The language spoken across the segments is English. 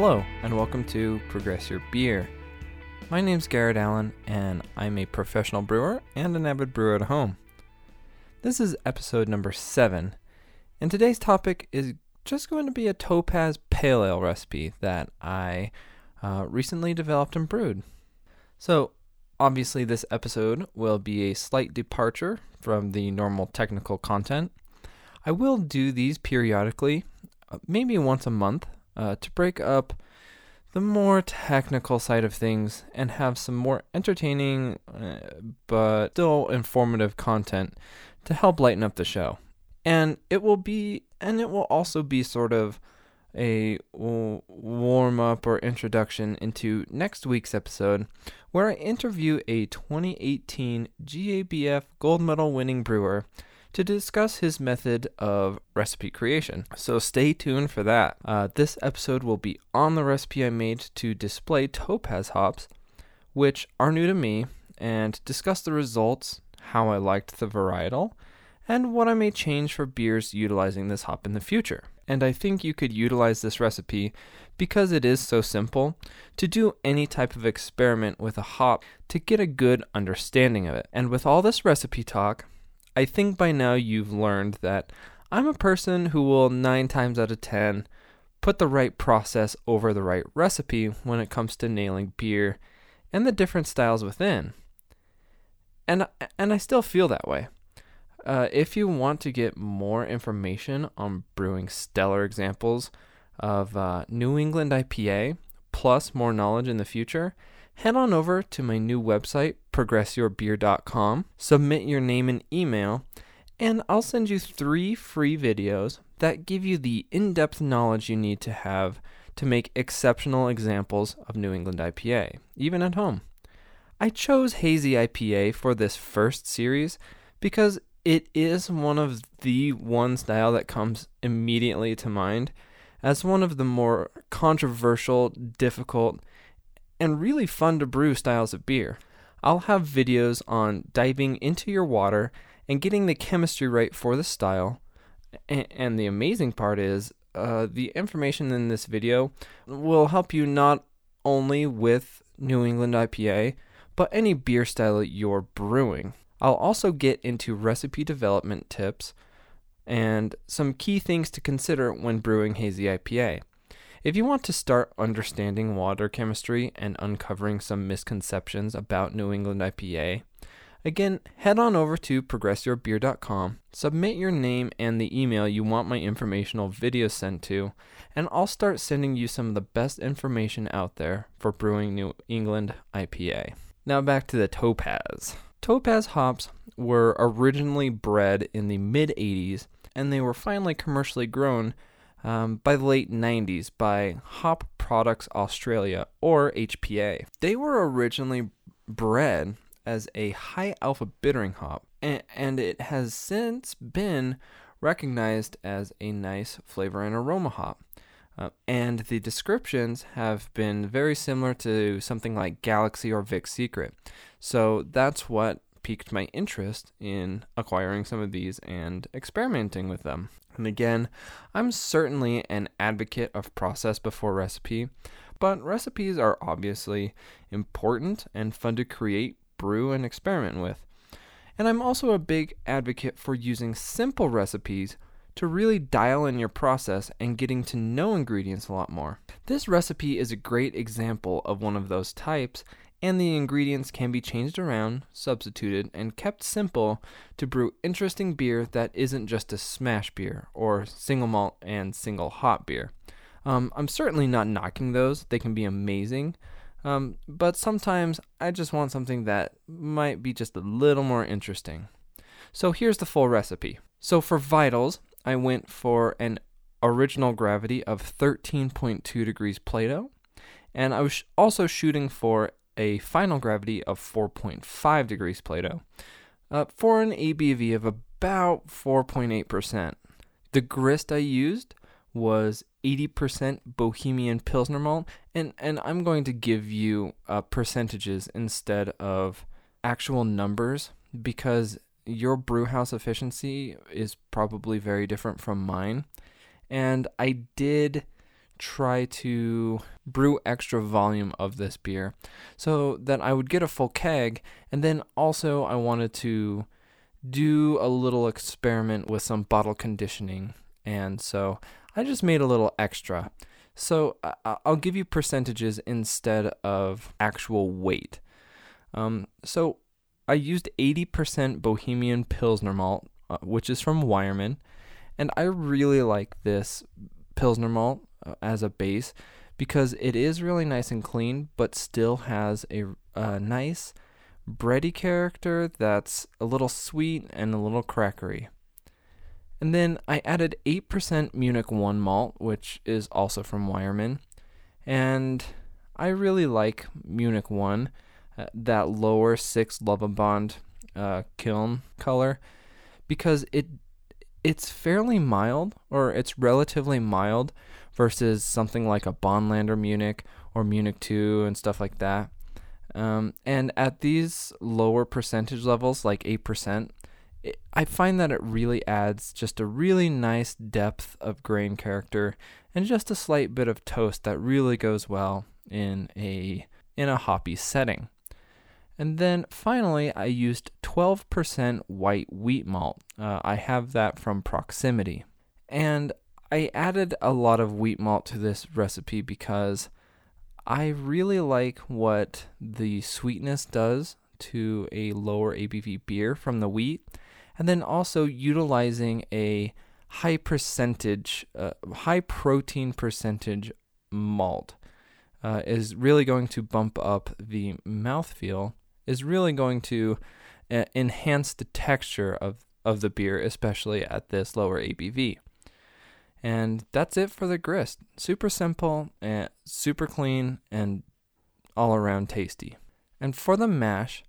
Hello, and welcome to Progress Your Beer. My name's Garrett Allen, and I'm a professional brewer and an avid brewer at home. This is episode number seven, and today's topic is just going to be a Topaz Pale Ale recipe that I uh, recently developed and brewed. So, obviously, this episode will be a slight departure from the normal technical content. I will do these periodically, uh, maybe once a month, uh, to break up the more technical side of things and have some more entertaining uh, but still informative content to help lighten up the show. And it will be, and it will also be sort of a warm up or introduction into next week's episode, where I interview a 2018 GABF gold medal winning brewer to discuss his method of recipe creation. So stay tuned for that. Uh, this episode will be on the recipe I made to display topaz hops, which are new to me, and discuss the results, how I liked the varietal, and what I may change for beers utilizing this hop in the future. And I think you could utilize this recipe because it is so simple to do any type of experiment with a hop to get a good understanding of it. And with all this recipe talk, I think by now you've learned that I'm a person who will 9 times out of 10 put the right process over the right recipe when it comes to nailing beer and the different styles within. And and I still feel that way. Uh, if you want to get more information on brewing stellar examples of uh, New England IPA, plus more knowledge in the future, head on over to my new website, progressyourbeer.com, submit your name and email, and I'll send you three free videos that give you the in depth knowledge you need to have to make exceptional examples of New England IPA, even at home. I chose Hazy IPA for this first series because it is one of the one style that comes immediately to mind as one of the more controversial, difficult, and really fun to brew styles of beer. I'll have videos on diving into your water and getting the chemistry right for the style. And the amazing part is, uh, the information in this video will help you not only with New England IPA, but any beer style you're brewing. I'll also get into recipe development tips and some key things to consider when brewing hazy IPA. If you want to start understanding water chemistry and uncovering some misconceptions about New England IPA, again, head on over to progressyourbeer.com, submit your name and the email you want my informational video sent to, and I'll start sending you some of the best information out there for brewing New England IPA. Now back to the Topaz. Topaz hops were originally bred in the mid 80s and they were finally commercially grown um, by the late 90s by Hop Products Australia, or HPA. They were originally bred as a high alpha bittering hop, and, and it has since been recognized as a nice flavor and aroma hop. Uh, and the descriptions have been very similar to something like Galaxy or Vic Secret. So that's what piqued my interest in acquiring some of these and experimenting with them. And again, I'm certainly an advocate of process before recipe, but recipes are obviously important and fun to create, brew, and experiment with. And I'm also a big advocate for using simple recipes to really dial in your process and getting to know ingredients a lot more. This recipe is a great example of one of those types, and the ingredients can be changed around, substituted, and kept simple to brew interesting beer that isn't just a smash beer or single malt and single hop beer. Um, I'm certainly not knocking those, they can be amazing, um, but sometimes I just want something that might be just a little more interesting. So here's the full recipe. So for vitals, I went for an original gravity of 13.2 degrees Plato, and I was also shooting for a final gravity of 4.5 degrees Plato uh, for an ABV of about 4.8%. The grist I used was 80% Bohemian Pilsner malt, and, and I'm going to give you uh, percentages instead of actual numbers because your brewhouse efficiency is probably very different from mine. And I did try to brew extra volume of this beer so that I would get a full keg. And then also, I wanted to do a little experiment with some bottle conditioning. And so I just made a little extra. So I'll give you percentages instead of actual weight. Um, so I used 80% Bohemian Pilsner malt, uh, which is from Weyermann. And I really like this Pilsner malt as a base because it is really nice and clean, but still has a, a nice bready character that's a little sweet and a little crackery. And then I added 8% Munich 1 malt, which is also from Weyermann. And I really like Munich 1, uh, that lower 6 Lovibond uh, kiln color, because it it's fairly mild, or it's relatively mild, versus something like a Bonlander Munich or Munich 2 and stuff like that. Um, and at these lower percentage levels, like 8%, it, I find that it really adds just a really nice depth of grain character and just a slight bit of toast that really goes well in a in a hoppy setting. And then finally, I used 12% white wheat malt. Uh, I have that from Proximity. And I added a lot of wheat malt to this recipe because I really like what the sweetness does to a lower ABV beer from the wheat and then also utilizing a high percentage, uh, high protein percentage malt uh, is really going to bump up the mouthfeel, is really going to uh, enhance the texture of, of the beer, especially at this lower ABV. And that's it for the grist. Super simple, and super clean, and all around tasty. And for the mash,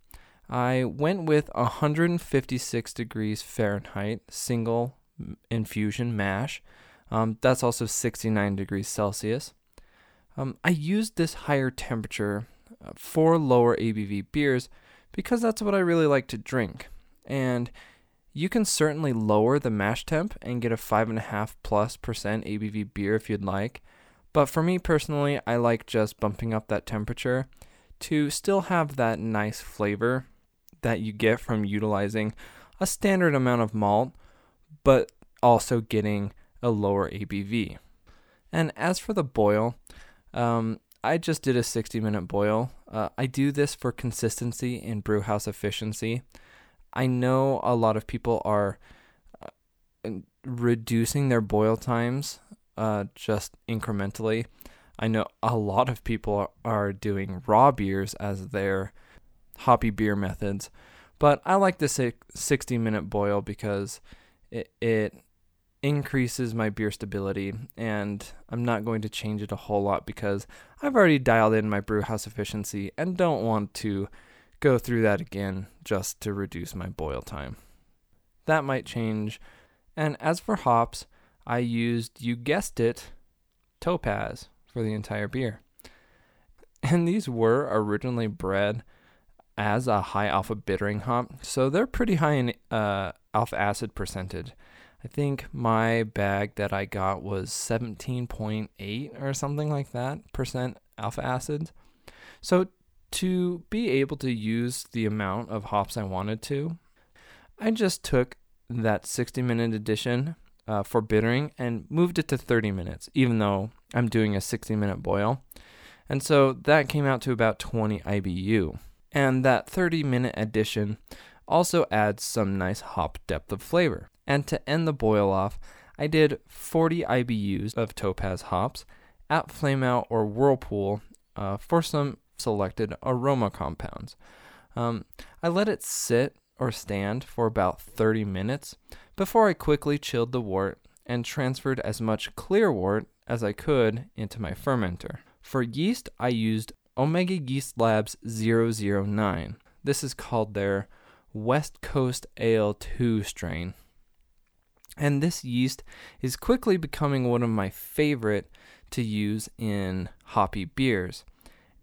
I went with 156 degrees Fahrenheit single infusion mash. Um, that's also 69 degrees Celsius. Um, I used this higher temperature uh, for lower ABV beers because that's what I really like to drink. And you can certainly lower the mash temp and get a 5.5 plus percent ABV beer if you'd like. But for me personally, I like just bumping up that temperature to still have that nice flavor that you get from utilizing a standard amount of malt, but also getting a lower ABV. And as for the boil, um, I just did a 60 minute boil. Uh, I do this for consistency and brewhouse efficiency. I know a lot of people are uh, reducing their boil times uh, just incrementally. I know a lot of people are doing raw beers as their hoppy beer methods. But I like the 60 minute boil because it, it increases my beer stability and I'm not going to change it a whole lot because I've already dialed in my brew house efficiency and don't want to go through that again just to reduce my boil time. That might change. And as for hops, I used, you guessed it, topaz for the entire beer. And these were originally bred as a high alpha bittering hop, so they're pretty high in uh, alpha acid percentage. I think my bag that I got was 17.8 or something like that percent alpha acids. So to be able to use the amount of hops I wanted to, I just took that 60 minute addition uh, for bittering and moved it to 30 minutes, even though I'm doing a 60 minute boil. And so that came out to about 20 IBU. And that 30 minute addition also adds some nice hop depth of flavor. And to end the boil off, I did 40 IBUs of Topaz hops at Flameout or Whirlpool uh, for some selected aroma compounds. Um, I let it sit or stand for about 30 minutes before I quickly chilled the wort and transferred as much clear wort as I could into my fermenter. For yeast, I used Omega Yeast Labs 009. This is called their West Coast Ale 2 strain. And this yeast is quickly becoming one of my favorite to use in hoppy beers.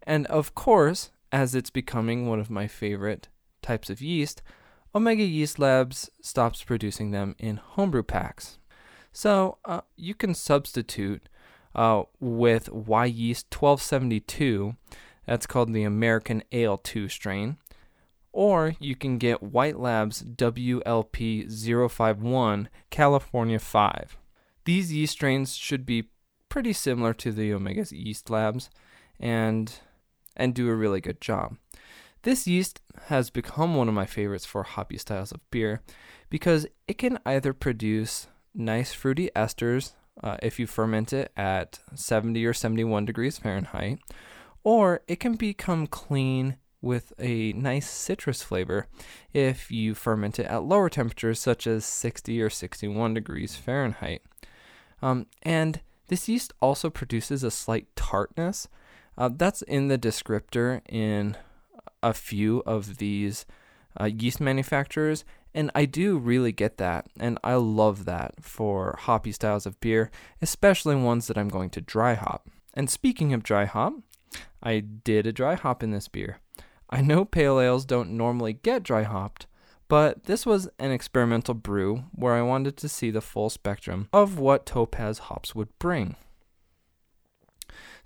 And of course, as it's becoming one of my favorite types of yeast, Omega Yeast Labs stops producing them in homebrew packs. So uh, you can substitute uh, with Wyeast 1272. That's called the American Ale 2 strain. Or you can get White Labs WLP 051 California 5. These yeast strains should be pretty similar to the Omega Yeast Labs and and do a really good job. This yeast has become one of my favorites for hoppy styles of beer because it can either produce nice fruity esters uh, if you ferment it at 70 or 71 degrees Fahrenheit, or it can become clean with a nice citrus flavor if you ferment it at lower temperatures, such as 60 or 61 degrees Fahrenheit. Um, and this yeast also produces a slight tartness. Uh, that's in the descriptor in a few of these uh, yeast manufacturers, and I do really get that, and I love that for hoppy styles of beer, especially ones that I'm going to dry hop. And speaking of dry hop, I did a dry hop in this beer. I know pale ales don't normally get dry hopped, but this was an experimental brew where I wanted to see the full spectrum of what Topaz hops would bring.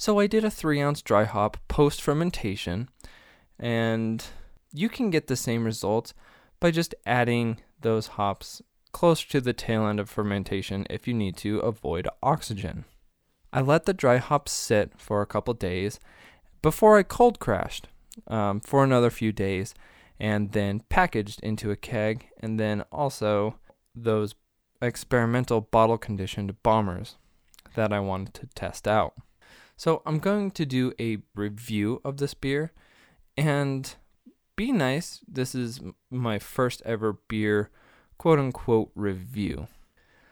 So I did a 3 ounce dry hop post fermentation, and you can get the same results by just adding those hops closer to the tail end of fermentation if you need to avoid oxygen. I let the dry hops sit for a couple days before I cold crashed um, for another few days and then packaged into a keg and then also those experimental bottle conditioned bombers that I wanted to test out. So I'm going to do a review of this beer and be nice. This is my first ever beer, quote unquote, review.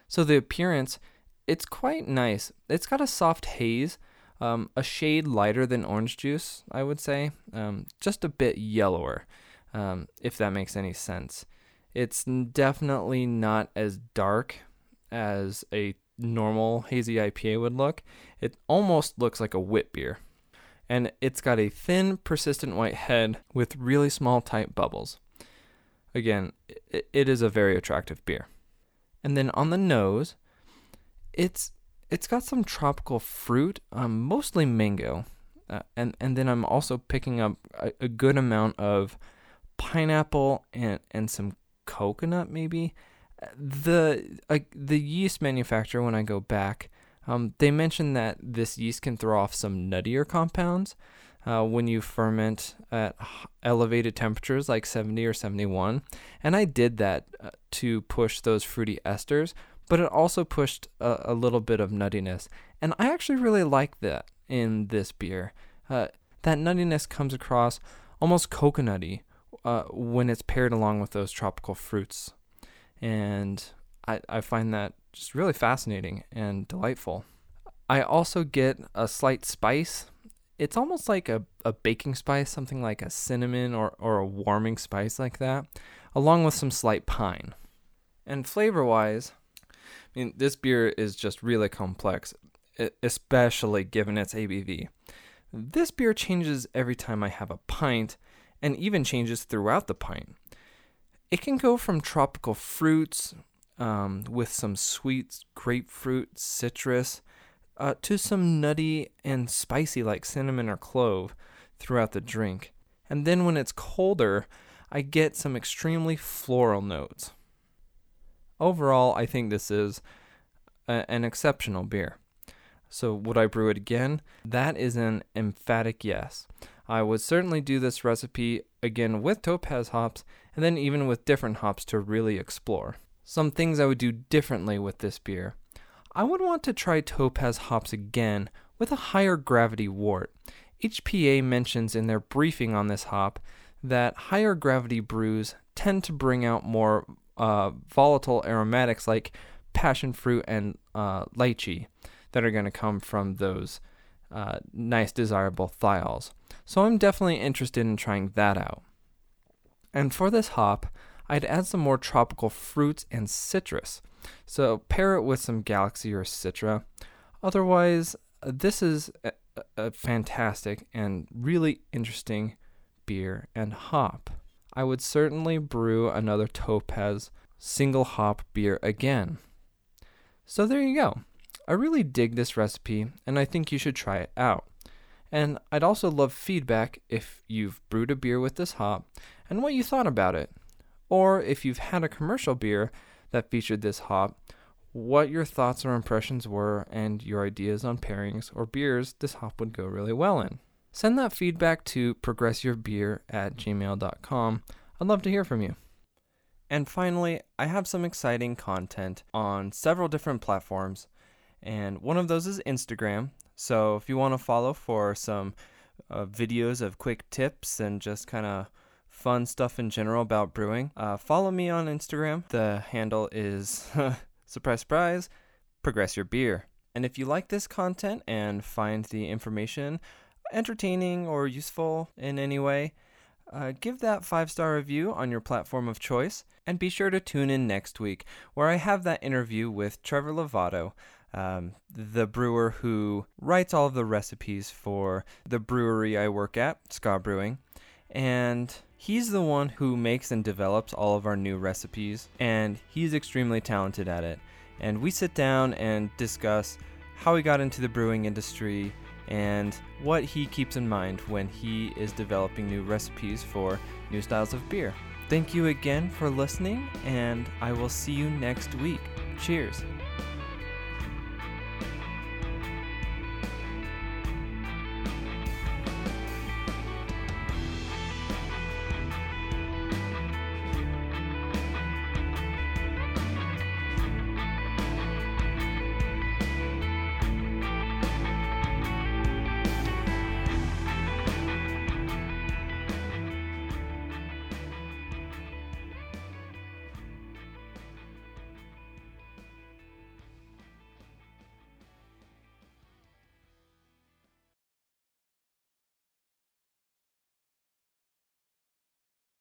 So the appearance, it's quite nice. It's got a soft haze, um, a shade lighter than orange juice, I would say, um, just a bit yellower, um, if that makes any sense. It's definitely not as dark as a normal hazy IPA would look. It almost looks like a wit beer and it's got a thin, persistent white head with really small, tight bubbles. Again, it is a very attractive beer. And then on the nose, it's it's got some tropical fruit, um, mostly mango, uh, and and then I'm also picking up a, a good amount of pineapple and and some coconut maybe. The uh, the yeast manufacturer when I go back um, they mentioned that this yeast can throw off some nuttier compounds uh, when you ferment at elevated temperatures like 70 or 71. And I did that uh, to push those fruity esters, but it also pushed a, a, little bit of nuttiness. And I actually really like that in this beer. Uh, that nuttiness comes across almost coconutty uh, when it's paired along with those tropical fruits. And I, I find that just really fascinating and delightful. I also get a slight spice. It's almost like a, a baking spice, something like a cinnamon or, or a warming spice like that, along with some slight pine. And flavor wise, I mean, this beer is just really complex, especially given its ABV. This beer changes every time I have a pint, and even changes throughout the pint. It can go from tropical fruits, um, with some sweet grapefruit, citrus, uh, to some nutty and spicy like cinnamon or clove throughout the drink. And then when it's colder, I get some extremely floral notes. Overall, I think this is a, an exceptional beer. So, would I brew it again? That is an emphatic yes. I would certainly do this recipe again with topaz hops and then even with different hops to really explore. Some things I would do differently with this beer. I would want to try Topaz hops again with a higher gravity wort. HPA mentions in their briefing on this hop that higher gravity brews tend to bring out more uh, volatile aromatics like passion fruit and uh, lychee that are going to come from those uh, nice, desirable thiols. So I'm definitely interested in trying that out. And for this hop, I'd add some more tropical fruits and citrus. So pair it with some Galaxy or Citra. Otherwise, this is a, a fantastic and really interesting beer and hop. I would certainly brew another Topaz single hop beer again. So there you go. I really dig this recipe and I think you should try it out. And I'd also love feedback if you've brewed a beer with this hop and what you thought about it. Or if you've had a commercial beer that featured this hop, what your thoughts or impressions were and your ideas on pairings or beers this hop would go really well in. Send that feedback to progressyourbeer at gmail.com. I'd love to hear from you. And finally, I have some exciting content on several different platforms, and one of those is Instagram. So if you want to follow for some uh, videos of quick tips and just kind of fun stuff in general about brewing, uh, follow me on Instagram. The handle is surprise, surprise, progress your beer. And if you like this content and find the information entertaining or useful in any way, uh, give that five star review on your platform of choice, and be sure to tune in next week where I have that interview with Trevor Lovato, um, the brewer who writes all of the recipes for the brewery I work at, Ska Brewing. And he's the one who makes and develops all of our new recipes, and he's extremely talented at it. And we sit down and discuss how he got into the brewing industry and what he keeps in mind when he is developing new recipes for new styles of beer. Thank you again for listening, and I will see you next week. Cheers.